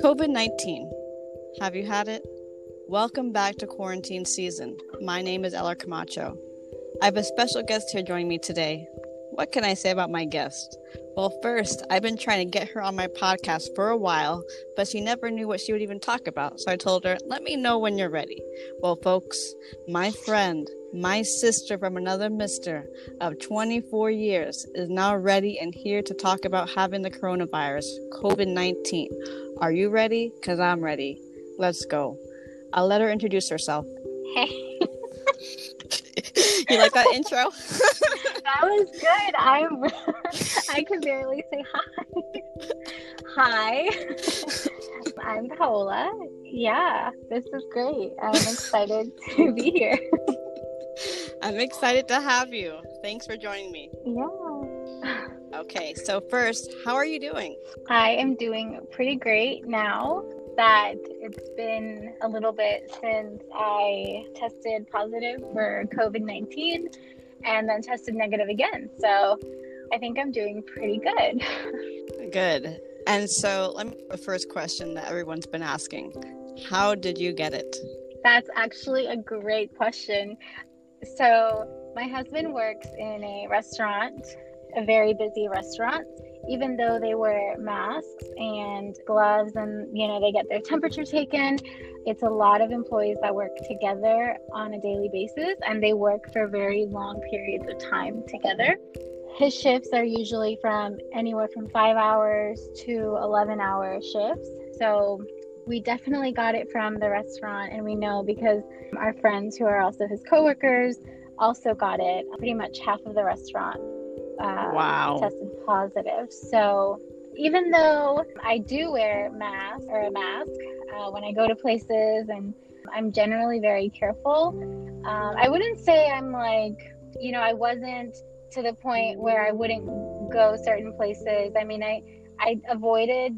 COVID 19. Have you had it? Welcome back to quarantine season. My name is Ella Camacho. I have a special guest here joining me today. What can I say about my guest? Well, first, I've been trying to get her on my podcast for a while, but she never knew what she would even talk about. So I told her, let me know when you're ready. Well, folks, my friend, my sister from another mister of 24 years is now ready and here to talk about having the coronavirus, COVID 19. Are you ready? Because I'm ready. Let's go. I'll let her introduce herself. Hey. you like that intro? that was good. I'm I can barely say hi. Hi. I'm Paola. Yeah, this is great. I'm excited to be here. I'm excited to have you. Thanks for joining me. Yeah. Okay, so first, how are you doing? I am doing pretty great now that it's been a little bit since I tested positive for COVID 19 and then tested negative again. So I think I'm doing pretty good. Good. And so let me the first question that everyone's been asking. How did you get it? That's actually a great question. So, my husband works in a restaurant, a very busy restaurant. Even though they wear masks and gloves and, you know, they get their temperature taken, it's a lot of employees that work together on a daily basis and they work for very long periods of time together. His shifts are usually from anywhere from five hours to 11 hour shifts. So we definitely got it from the restaurant and we know because our friends who are also his coworkers also got it pretty much half of the restaurant uh, wow. tested positive. So even though i do wear mask or a mask uh, when i go to places and i'm generally very careful um, i wouldn't say i'm like you know i wasn't to the point where i wouldn't go certain places. I mean i i avoided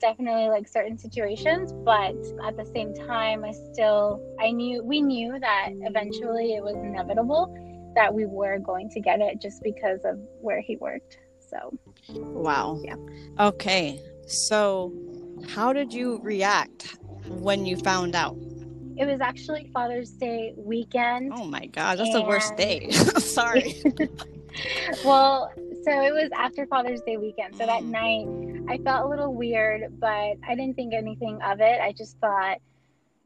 definitely like certain situations but at the same time i still i knew we knew that eventually it was inevitable that we were going to get it just because of where he worked so. Wow. Yeah. Okay so how did you react when you found out? It was actually father's day weekend. Oh my god that's and... the worst day. Sorry. Well so it was after father's day weekend so that mm. night I felt a little weird, but I didn't think anything of it. I just thought,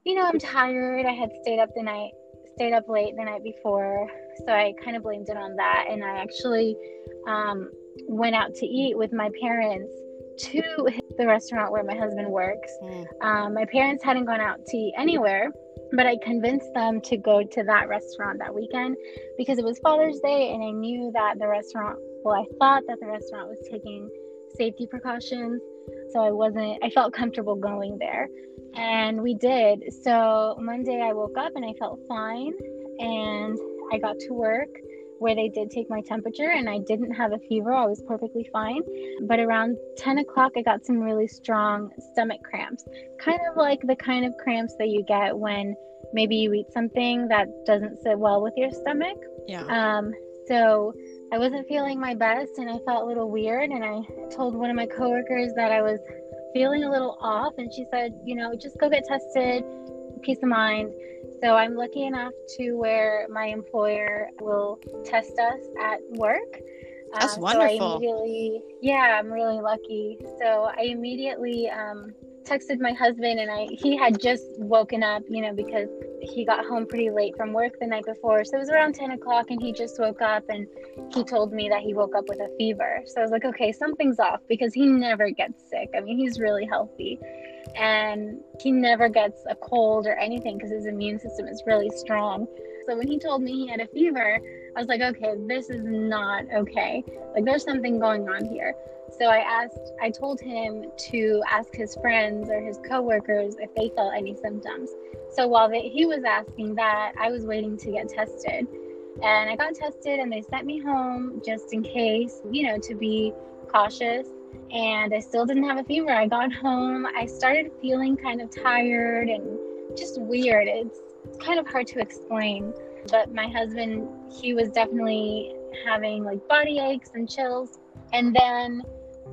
you know, I'm tired. I had stayed up the night, stayed up late the night before, so I kind of blamed it on that. And I actually um, went out to eat with my parents to the restaurant where my husband works. Mm. Um, my parents hadn't gone out to eat anywhere, but I convinced them to go to that restaurant that weekend because it was Father's Day, and I knew that the restaurant. Well, I thought that the restaurant was taking safety precautions. So I wasn't, I felt comfortable going there. And we did. So Monday I woke up and I felt fine. And I got to work where they did take my temperature and I didn't have a fever. I was perfectly fine. But around 10 o'clock, I got some really strong stomach cramps, kind of like the kind of cramps that you get when maybe you eat something that doesn't sit well with your stomach. Yeah. Um, so I wasn't feeling my best and I felt a little weird. And I told one of my coworkers that I was feeling a little off. And she said, you know, just go get tested, peace of mind. So I'm lucky enough to where my employer will test us at work. That's um, wonderful. So I immediately, yeah, I'm really lucky. So I immediately um, texted my husband, and I he had just woken up, you know, because he got home pretty late from work the night before. So it was around 10 o'clock, and he just woke up and he told me that he woke up with a fever. So I was like, okay, something's off because he never gets sick. I mean, he's really healthy and he never gets a cold or anything because his immune system is really strong. So when he told me he had a fever, I was like, okay, this is not okay. Like, there's something going on here. So I asked, I told him to ask his friends or his coworkers if they felt any symptoms. So while they, he was asking that, I was waiting to get tested. And I got tested and they sent me home just in case, you know, to be cautious. And I still didn't have a fever. I got home. I started feeling kind of tired and just weird. It's kind of hard to explain. But my husband, he was definitely having like body aches and chills And then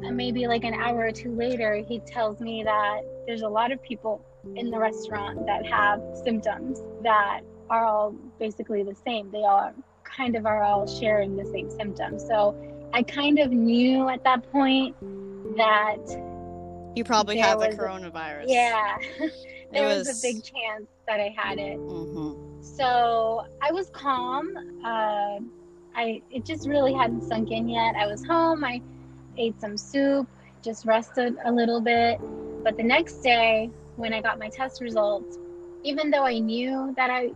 uh, maybe like an hour or two later, he tells me that there's a lot of people in the restaurant that have symptoms that are all basically the same. They all kind of are all sharing the same symptoms. So I kind of knew at that point that you probably have the coronavirus. Yeah, there was... was... a big chance that I had it. Mm-hmm. So I was calm. Uh, I it just really hadn't sunk in yet. I was home. I ate some soup, just rested a little bit. But the next day, when I got my test results, even though I knew that I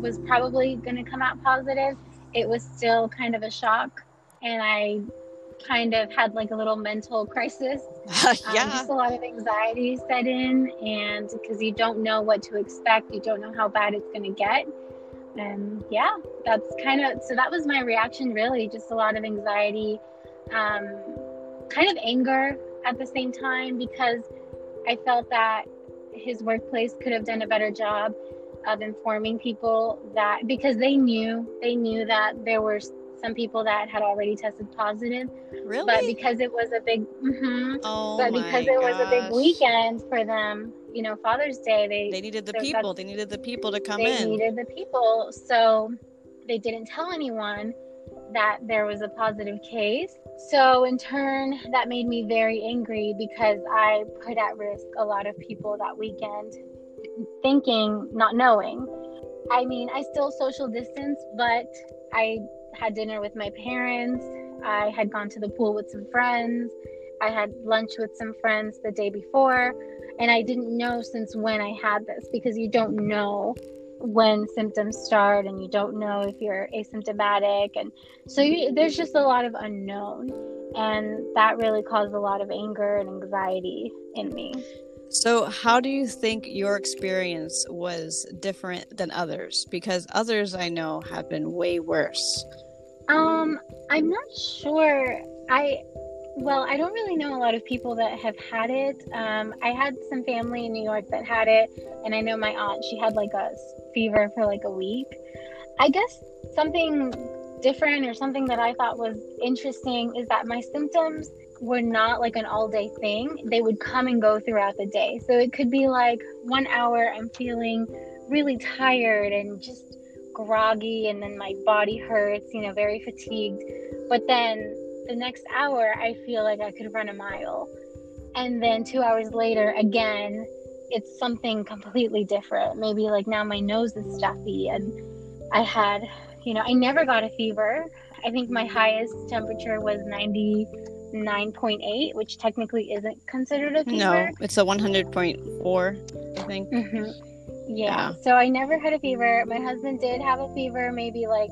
was probably going to come out positive, it was still kind of a shock. And I kind of had like a little mental crisis. yeah. Um, just a lot of anxiety set in. And because you don't know what to expect, you don't know how bad it's going to get. And yeah, that's kind of so that was my reaction, really. Just a lot of anxiety, um, kind of anger at the same time because I felt that his workplace could have done a better job of informing people that because they knew they knew that there were some people that had already tested positive. Really? But because it was a big, mm-hmm, oh but because it was a big weekend for them, you know, Father's Day, they they needed the so people. They needed the people to come they in. They needed the people, so they didn't tell anyone that there was a positive case. So, in turn, that made me very angry because I put at risk a lot of people that weekend, thinking, not knowing. I mean, I still social distance, but I had dinner with my parents. I had gone to the pool with some friends. I had lunch with some friends the day before. And I didn't know since when I had this because you don't know when symptoms start and you don't know if you're asymptomatic and so you, there's just a lot of unknown and that really caused a lot of anger and anxiety in me so how do you think your experience was different than others because others i know have been way worse um i'm not sure i well, I don't really know a lot of people that have had it. Um, I had some family in New York that had it, and I know my aunt, she had like a fever for like a week. I guess something different or something that I thought was interesting is that my symptoms were not like an all day thing. They would come and go throughout the day. So it could be like one hour I'm feeling really tired and just groggy, and then my body hurts, you know, very fatigued. But then the next hour, I feel like I could run a mile. And then two hours later, again, it's something completely different. Maybe like now my nose is stuffy, and I had, you know, I never got a fever. I think my highest temperature was 99.8, which technically isn't considered a fever. No, it's a 100.4, I think. Mm-hmm. Yeah. yeah. So I never had a fever. My husband did have a fever maybe like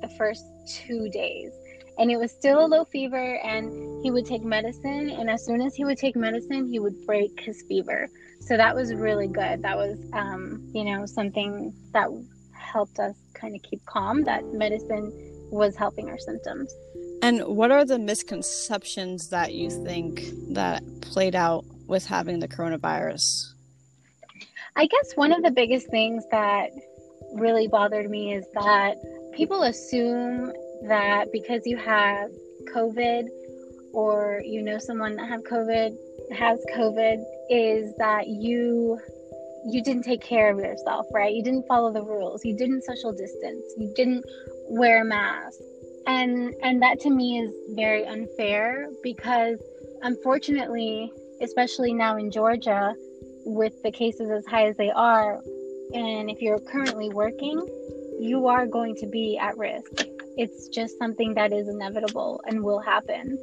the first two days and it was still a low fever and he would take medicine and as soon as he would take medicine he would break his fever so that was really good that was um, you know something that helped us kind of keep calm that medicine was helping our symptoms and what are the misconceptions that you think that played out with having the coronavirus i guess one of the biggest things that really bothered me is that people assume that because you have COVID or you know someone that have COVID has COVID is that you you didn't take care of yourself, right? You didn't follow the rules. You didn't social distance. You didn't wear a mask. And and that to me is very unfair because unfortunately, especially now in Georgia with the cases as high as they are, and if you're currently working, you are going to be at risk it's just something that is inevitable and will happen.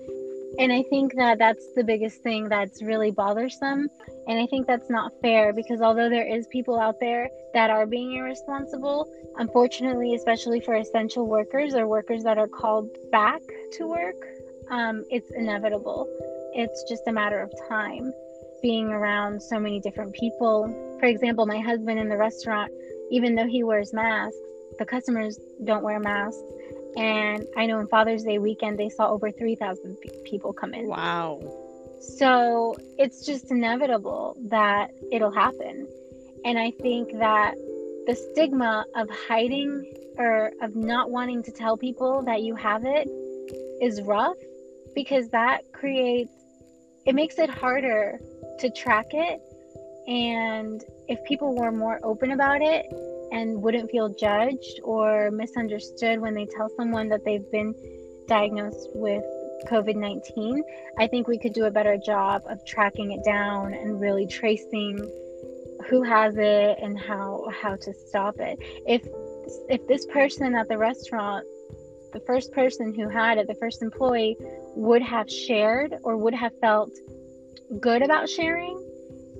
And I think that that's the biggest thing that's really bothersome. And I think that's not fair because although there is people out there that are being irresponsible, unfortunately, especially for essential workers or workers that are called back to work, um, it's inevitable. It's just a matter of time being around so many different people. For example, my husband in the restaurant, even though he wears masks, the customers don't wear masks and I know in Father's Day weekend, they saw over 3,000 people come in. Wow. So it's just inevitable that it'll happen. And I think that the stigma of hiding or of not wanting to tell people that you have it is rough. because that creates it makes it harder to track it and if people were more open about it and wouldn't feel judged or misunderstood when they tell someone that they've been diagnosed with COVID 19, I think we could do a better job of tracking it down and really tracing who has it and how how to stop it. If if this person at the restaurant, the first person who had it, the first employee, would have shared or would have felt good about sharing,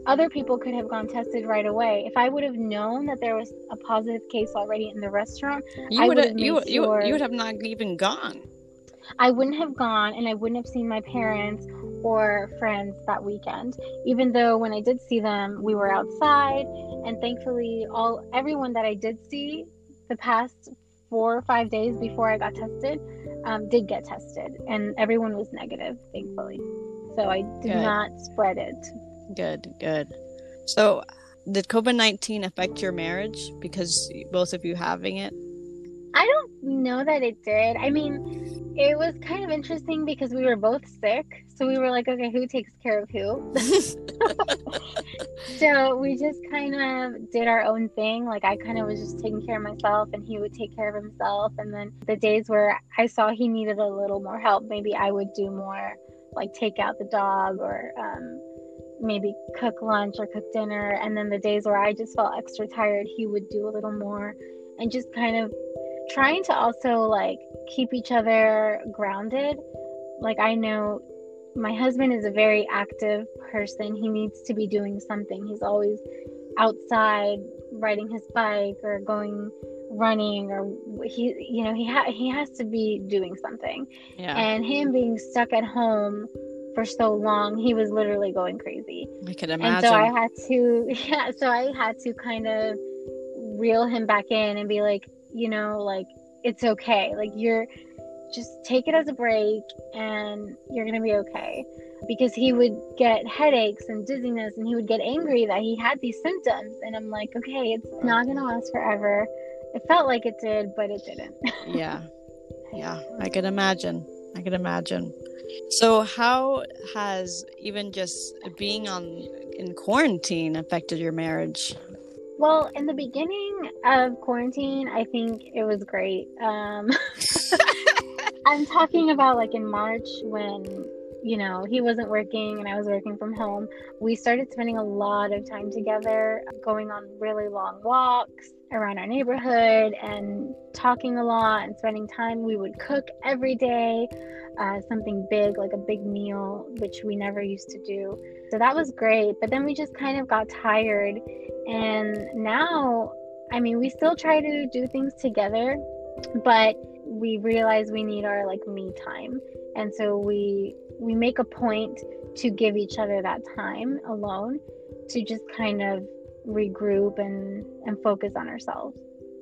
other people could have gone tested right away. If I would have known that there was a positive case already in the restaurant, you would have you, sure you, you would have not even gone. I wouldn't have gone and I wouldn't have seen my parents or friends that weekend. Even though when I did see them, we were outside and thankfully all everyone that I did see the past four or five days before I got tested um, did get tested and everyone was negative, thankfully. So I did good. not spread it. Good, good. So did COVID 19 affect your marriage because both of you having it? I don't know that it did. I mean, it was kind of interesting because we were both sick. So we were like, okay, who takes care of who? so we just kind of did our own thing. Like I kind of was just taking care of myself and he would take care of himself. And then the days where I saw he needed a little more help, maybe I would do more like take out the dog or um, maybe cook lunch or cook dinner. And then the days where I just felt extra tired, he would do a little more and just kind of trying to also like keep each other grounded. Like I know my husband is a very active person. He needs to be doing something. He's always outside riding his bike or going running or he you know he ha- he has to be doing something. Yeah. And him being stuck at home for so long, he was literally going crazy. I can imagine. And so I had to yeah, so I had to kind of reel him back in and be like, you know, like it's okay. Like you're just take it as a break and you're going to be okay. Because he would get headaches and dizziness and he would get angry that he had these symptoms. And I'm like, okay, it's not going to last forever. It felt like it did, but it didn't. yeah. Yeah. I can imagine. I can imagine. So, how has even just being on in quarantine affected your marriage? Well, in the beginning of quarantine, I think it was great. Um, I'm talking about like in March when, you know, he wasn't working and I was working from home. We started spending a lot of time together, going on really long walks around our neighborhood and talking a lot and spending time. We would cook every day, uh, something big, like a big meal, which we never used to do. So that was great. But then we just kind of got tired and now, I mean, we still try to do things together, but we realize we need our like me time. And so we we make a point to give each other that time alone to just kind of regroup and and focus on ourselves.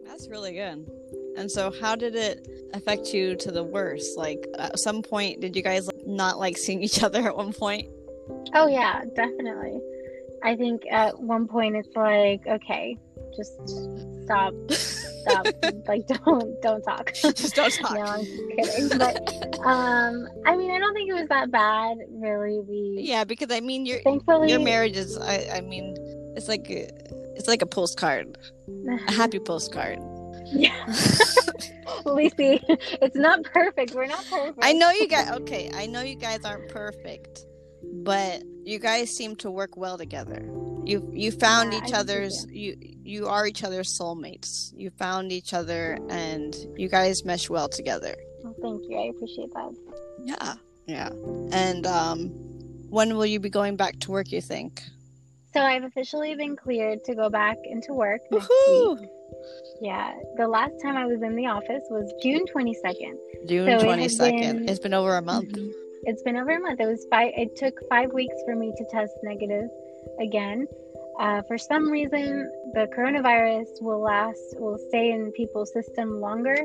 That's really good. And so, how did it affect you to the worst? Like, at some point, did you guys not like seeing each other at one point? Oh, yeah, definitely. I think at one point it's like, okay, just stop, stop, like don't don't talk. Just don't talk. no, I'm kidding. But um, I mean, I don't think it was that bad, really. We yeah, because I mean, your thankfully your marriage is, I, I mean, it's like a, it's like a postcard, a happy postcard. Yeah. Lucy, it's not perfect. We're not perfect. I know you guys. Okay, I know you guys aren't perfect, but you guys seem to work well together. You you found yeah, each other's you you are each other's soulmates. You found each other and you guys mesh well together. Well, thank you. I appreciate that. Yeah. Yeah. And um when will you be going back to work, you think? So I've officially been cleared to go back into work next Woo-hoo! week. Yeah, the last time I was in the office was June 22nd. June so 22nd. It been... It's been over a month. Mm-hmm. It's been over a month. It was five. It took five weeks for me to test negative again. Uh, for some reason, the coronavirus will last, will stay in people's system longer.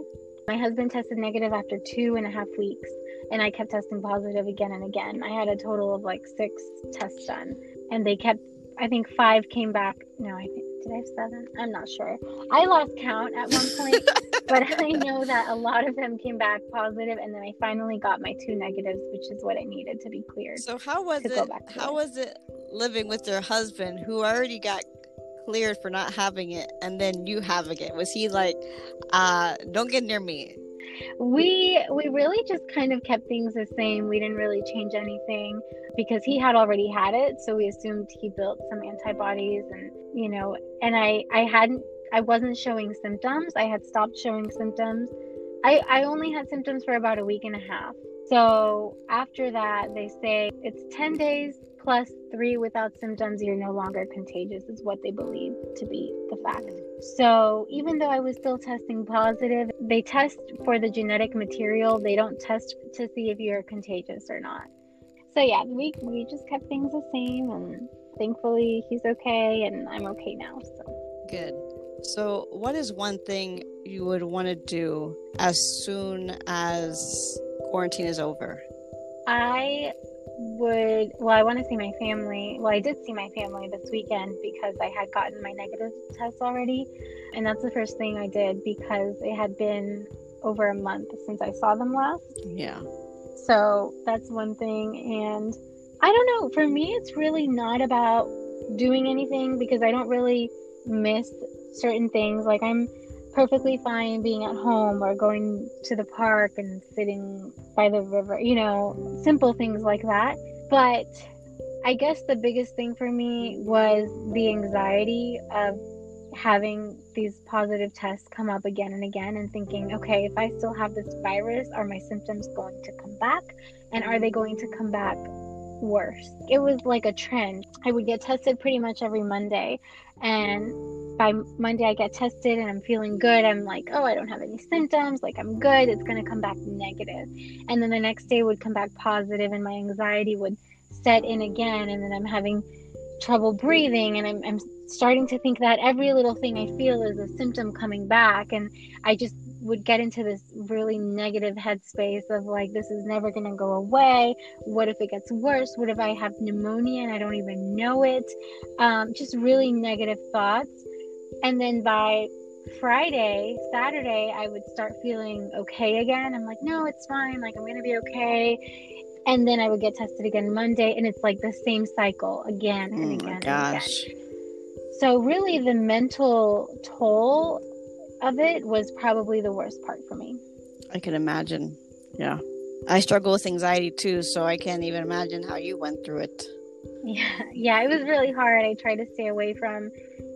My husband tested negative after two and a half weeks, and I kept testing positive again and again. I had a total of like six tests done, and they kept. I think five came back. No, I think did I have seven? I'm not sure. I lost count at one point. but I know that a lot of them came back positive, and then I finally got my two negatives, which is what I needed to be cleared. So how was it? How was it living with your husband, who already got cleared for not having it, and then you having it? Was he like, uh, "Don't get near me"? We we really just kind of kept things the same. We didn't really change anything because he had already had it. So we assumed he built some antibodies and you know and i i hadn't i wasn't showing symptoms. I had stopped showing symptoms. I i only had symptoms for about a week and a half. So after that they say it's 10 days plus three without symptoms you're no longer contagious is what they believe to be the fact so even though I was still testing positive, they test for the genetic material. They don't test to see if you're contagious or not. So yeah, we we just kept things the same, and thankfully he's okay, and I'm okay now. So good. So, what is one thing you would want to do as soon as quarantine is over? I would well i want to see my family well i did see my family this weekend because i had gotten my negative test already. And that's the first thing i did because it had been over a month since i saw them last. Yeah. So that's one thing. And i don't know for me it's really not about doing anything because i don't really miss certain things. Like i'm perfectly fine being at home or going to the park and sitting by the river, you know, simple things like that. But I guess the biggest thing for me was the anxiety of having these positive tests come up again and again and thinking, okay, if I still have this virus, are my symptoms going to come back? And are they going to come back worse? It was like a trend. I would get tested pretty much every Monday. And by Monday I get tested and I'm feeling good. I'm like, oh, I don't have any symptoms. Like, I'm good. It's going to come back negative. And then the next day would come back positive and my anxiety would set in again. And then I'm having trouble breathing and I'm, I'm starting to think that every little thing I feel is a symptom coming back. And I just would get into this really negative headspace of like, this is never going to go away. What if it gets worse? What if I have pneumonia and I don't even know it? Um, just really negative thoughts. And then by Friday, Saturday, I would start feeling okay again. I'm like, no, it's fine. Like, I'm going to be okay. And then I would get tested again Monday, and it's like the same cycle again and oh again and again. So, really, the mental toll of it was probably the worst part for me. I can imagine. Yeah. I struggle with anxiety too, so I can't even imagine how you went through it. Yeah, yeah, it was really hard. I tried to stay away from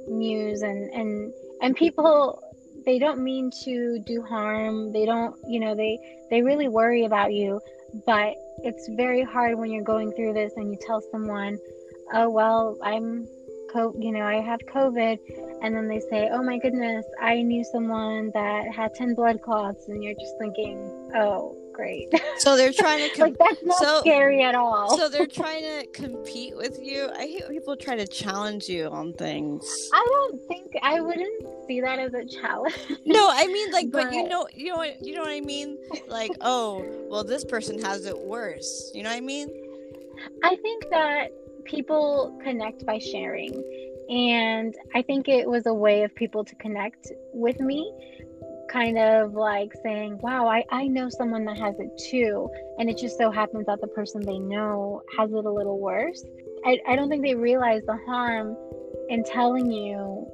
news and and and people they don't mean to do harm. They don't, you know, they they really worry about you, but it's very hard when you're going through this and you tell someone, "Oh, well, I'm you know, I have COVID, and then they say, "Oh my goodness, I knew someone that had ten blood clots," and you're just thinking, "Oh, great." So they're trying to com- like that's not so, scary at all. so they're trying to compete with you. I hate when people try to challenge you on things. I don't think I wouldn't see that as a challenge. No, I mean like, but, but you know, you know, what, you know what I mean. Like, oh, well, this person has it worse. You know what I mean? I think that people connect by sharing. And I think it was a way of people to connect with me, kind of like saying, wow, I, I know someone that has it too. And it just so happens that the person they know has it a little worse. I, I don't think they realize the harm in telling you,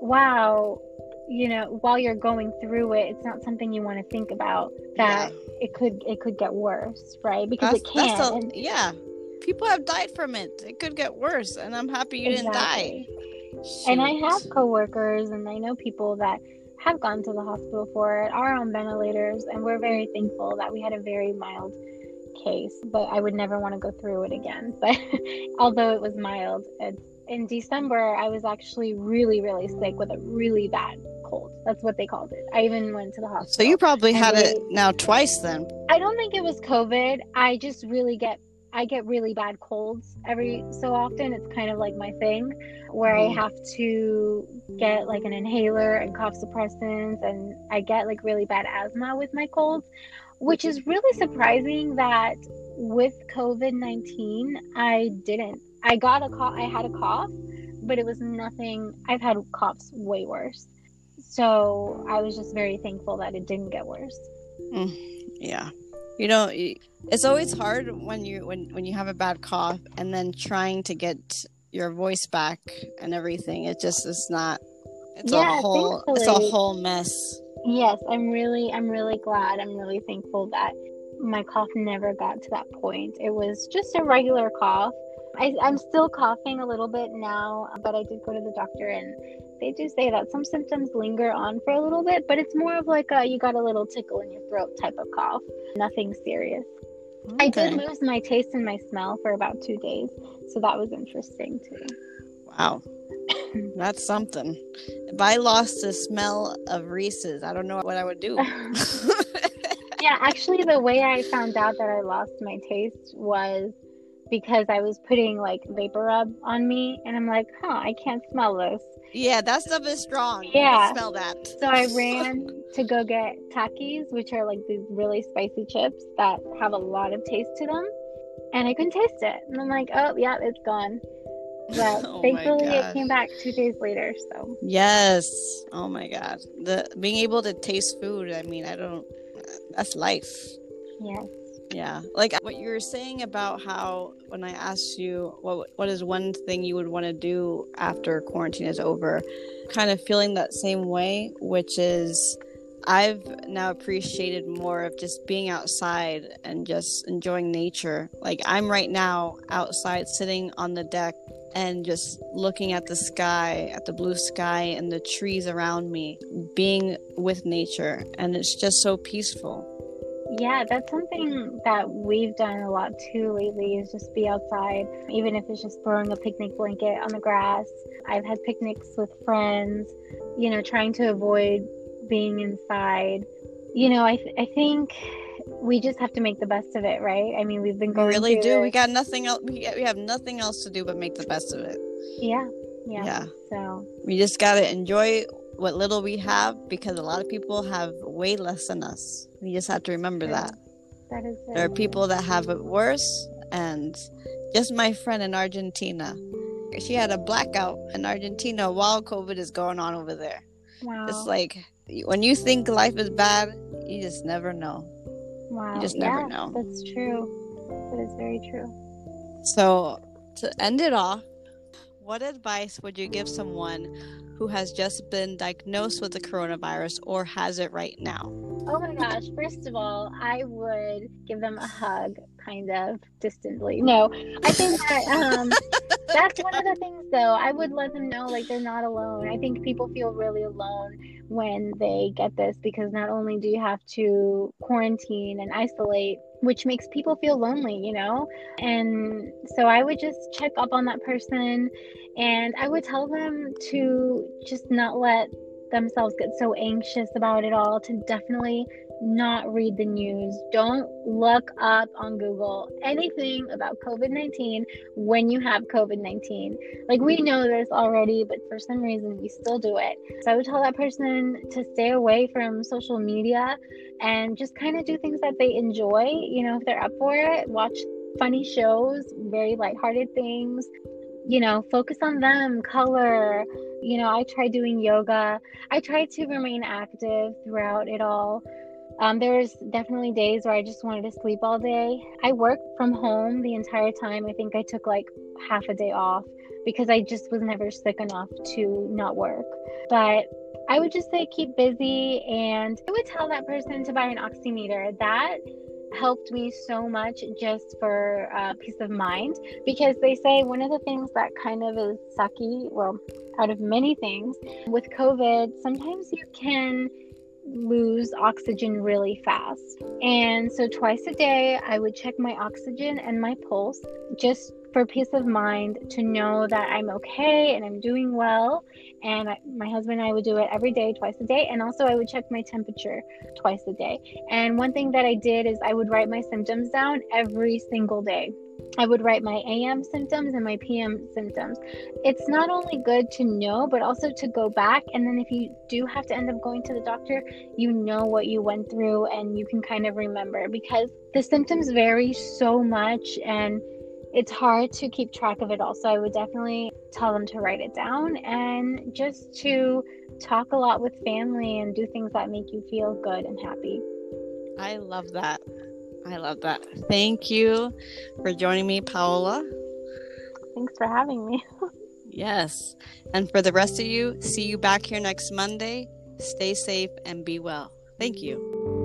wow, you know, while you're going through it, it's not something you want to think about that yeah. it could it could get worse, right? Because that's, it can. yeah, people have died from it. It could get worse, and I'm happy you exactly. didn't die. Shoot. And I have coworkers, and I know people that have gone to the hospital for it, are on ventilators, and we're very thankful that we had a very mild case. But I would never want to go through it again. But although it was mild, in December I was actually really, really sick with a really bad cold. That's what they called it. I even went to the hospital. So you probably had it now twice then. I don't think it was COVID. I just really get I get really bad colds every so often. It's kind of like my thing where I mm-hmm. have to get like an inhaler and cough suppressants, and I get like really bad asthma with my colds, which is really surprising that with COVID 19, I didn't. I got a cough, I had a cough, but it was nothing. I've had coughs way worse. so I was just very thankful that it didn't get worse. Mm, yeah. You know, it's always hard when you when when you have a bad cough and then trying to get your voice back and everything. It just is not it's yeah, a whole thankfully. it's a whole mess. Yes, I'm really I'm really glad. I'm really thankful that my cough never got to that point. It was just a regular cough. I, I'm still coughing a little bit now, but I did go to the doctor and they do say that some symptoms linger on for a little bit, but it's more of like a you got a little tickle in your throat type of cough. Nothing serious. Okay. I did lose my taste and my smell for about two days, so that was interesting too. Wow. That's something. If I lost the smell of Reese's, I don't know what I would do. yeah, actually, the way I found out that I lost my taste was because I was putting like vapor rub on me, and I'm like, huh, I can't smell this. Yeah, that stuff is strong. Yeah, smell that. So I ran to go get Takis, which are like these really spicy chips that have a lot of taste to them, and I couldn't taste it. And I'm like, oh yeah, it's gone. But oh thankfully, it came back two days later. So yes, oh my god, the being able to taste food. I mean, I don't. That's life. Yes yeah like uh, what you were saying about how when i asked you what what is one thing you would want to do after quarantine is over kind of feeling that same way which is i've now appreciated more of just being outside and just enjoying nature like i'm right now outside sitting on the deck and just looking at the sky, at the blue sky and the trees around me, being with nature. And it's just so peaceful. Yeah, that's something that we've done a lot too lately is just be outside, even if it's just throwing a picnic blanket on the grass. I've had picnics with friends, you know, trying to avoid being inside. You know, I, th- I think we just have to make the best of it, right? I mean, we've been going. We really do. It. We got nothing else. We, we have nothing else to do but make the best of it. Yeah. Yeah. Yeah. So we just got to enjoy what little we have because a lot of people have way less than us. We just have to remember that. That is. There are people that have it worse, and just my friend in Argentina, she had a blackout in Argentina while COVID is going on over there. Wow. It's like when you think life is bad, you just never know. Wow. You just yeah, never know. That's true. That is very true. So to end it off, what advice would you give someone who has just been diagnosed with the coronavirus or has it right now? Oh my gosh. First of all, I would give them a hug, kind of distantly. No, I think that um, that's one of the things, though. I would let them know like they're not alone. I think people feel really alone when they get this because not only do you have to quarantine and isolate, which makes people feel lonely, you know? And so I would just check up on that person and I would tell them to just not let themselves get so anxious about it all, to definitely not read the news. Don't look up on Google anything about COVID 19 when you have COVID 19. Like, we know this already, but for some reason we still do it. So, I would tell that person to stay away from social media and just kind of do things that they enjoy. You know, if they're up for it, watch funny shows, very lighthearted things. You know, focus on them, color. You know, I try doing yoga. I try to remain active throughout it all. Um, there was definitely days where I just wanted to sleep all day. I worked from home the entire time. I think I took like half a day off because I just was never sick enough to not work. But I would just say keep busy and I would tell that person to buy an oximeter. That helped me so much just for uh, peace of mind because they say one of the things that kind of is sucky, well, out of many things with COVID, sometimes you can lose oxygen really fast. And so twice a day, I would check my oxygen and my pulse just for peace of mind to know that I'm okay and I'm doing well. And I, my husband and I would do it every day, twice a day. And also, I would check my temperature twice a day. And one thing that I did is I would write my symptoms down every single day. I would write my AM symptoms and my PM symptoms. It's not only good to know, but also to go back. And then if you do have to end up going to the doctor, you know what you went through and you can kind of remember because the symptoms vary so much and it's hard to keep track of it all. So I would definitely tell them to write it down and just to talk a lot with family and do things that make you feel good and happy. I love that. I love that. Thank you for joining me, Paola. Thanks for having me. yes. And for the rest of you, see you back here next Monday. Stay safe and be well. Thank you.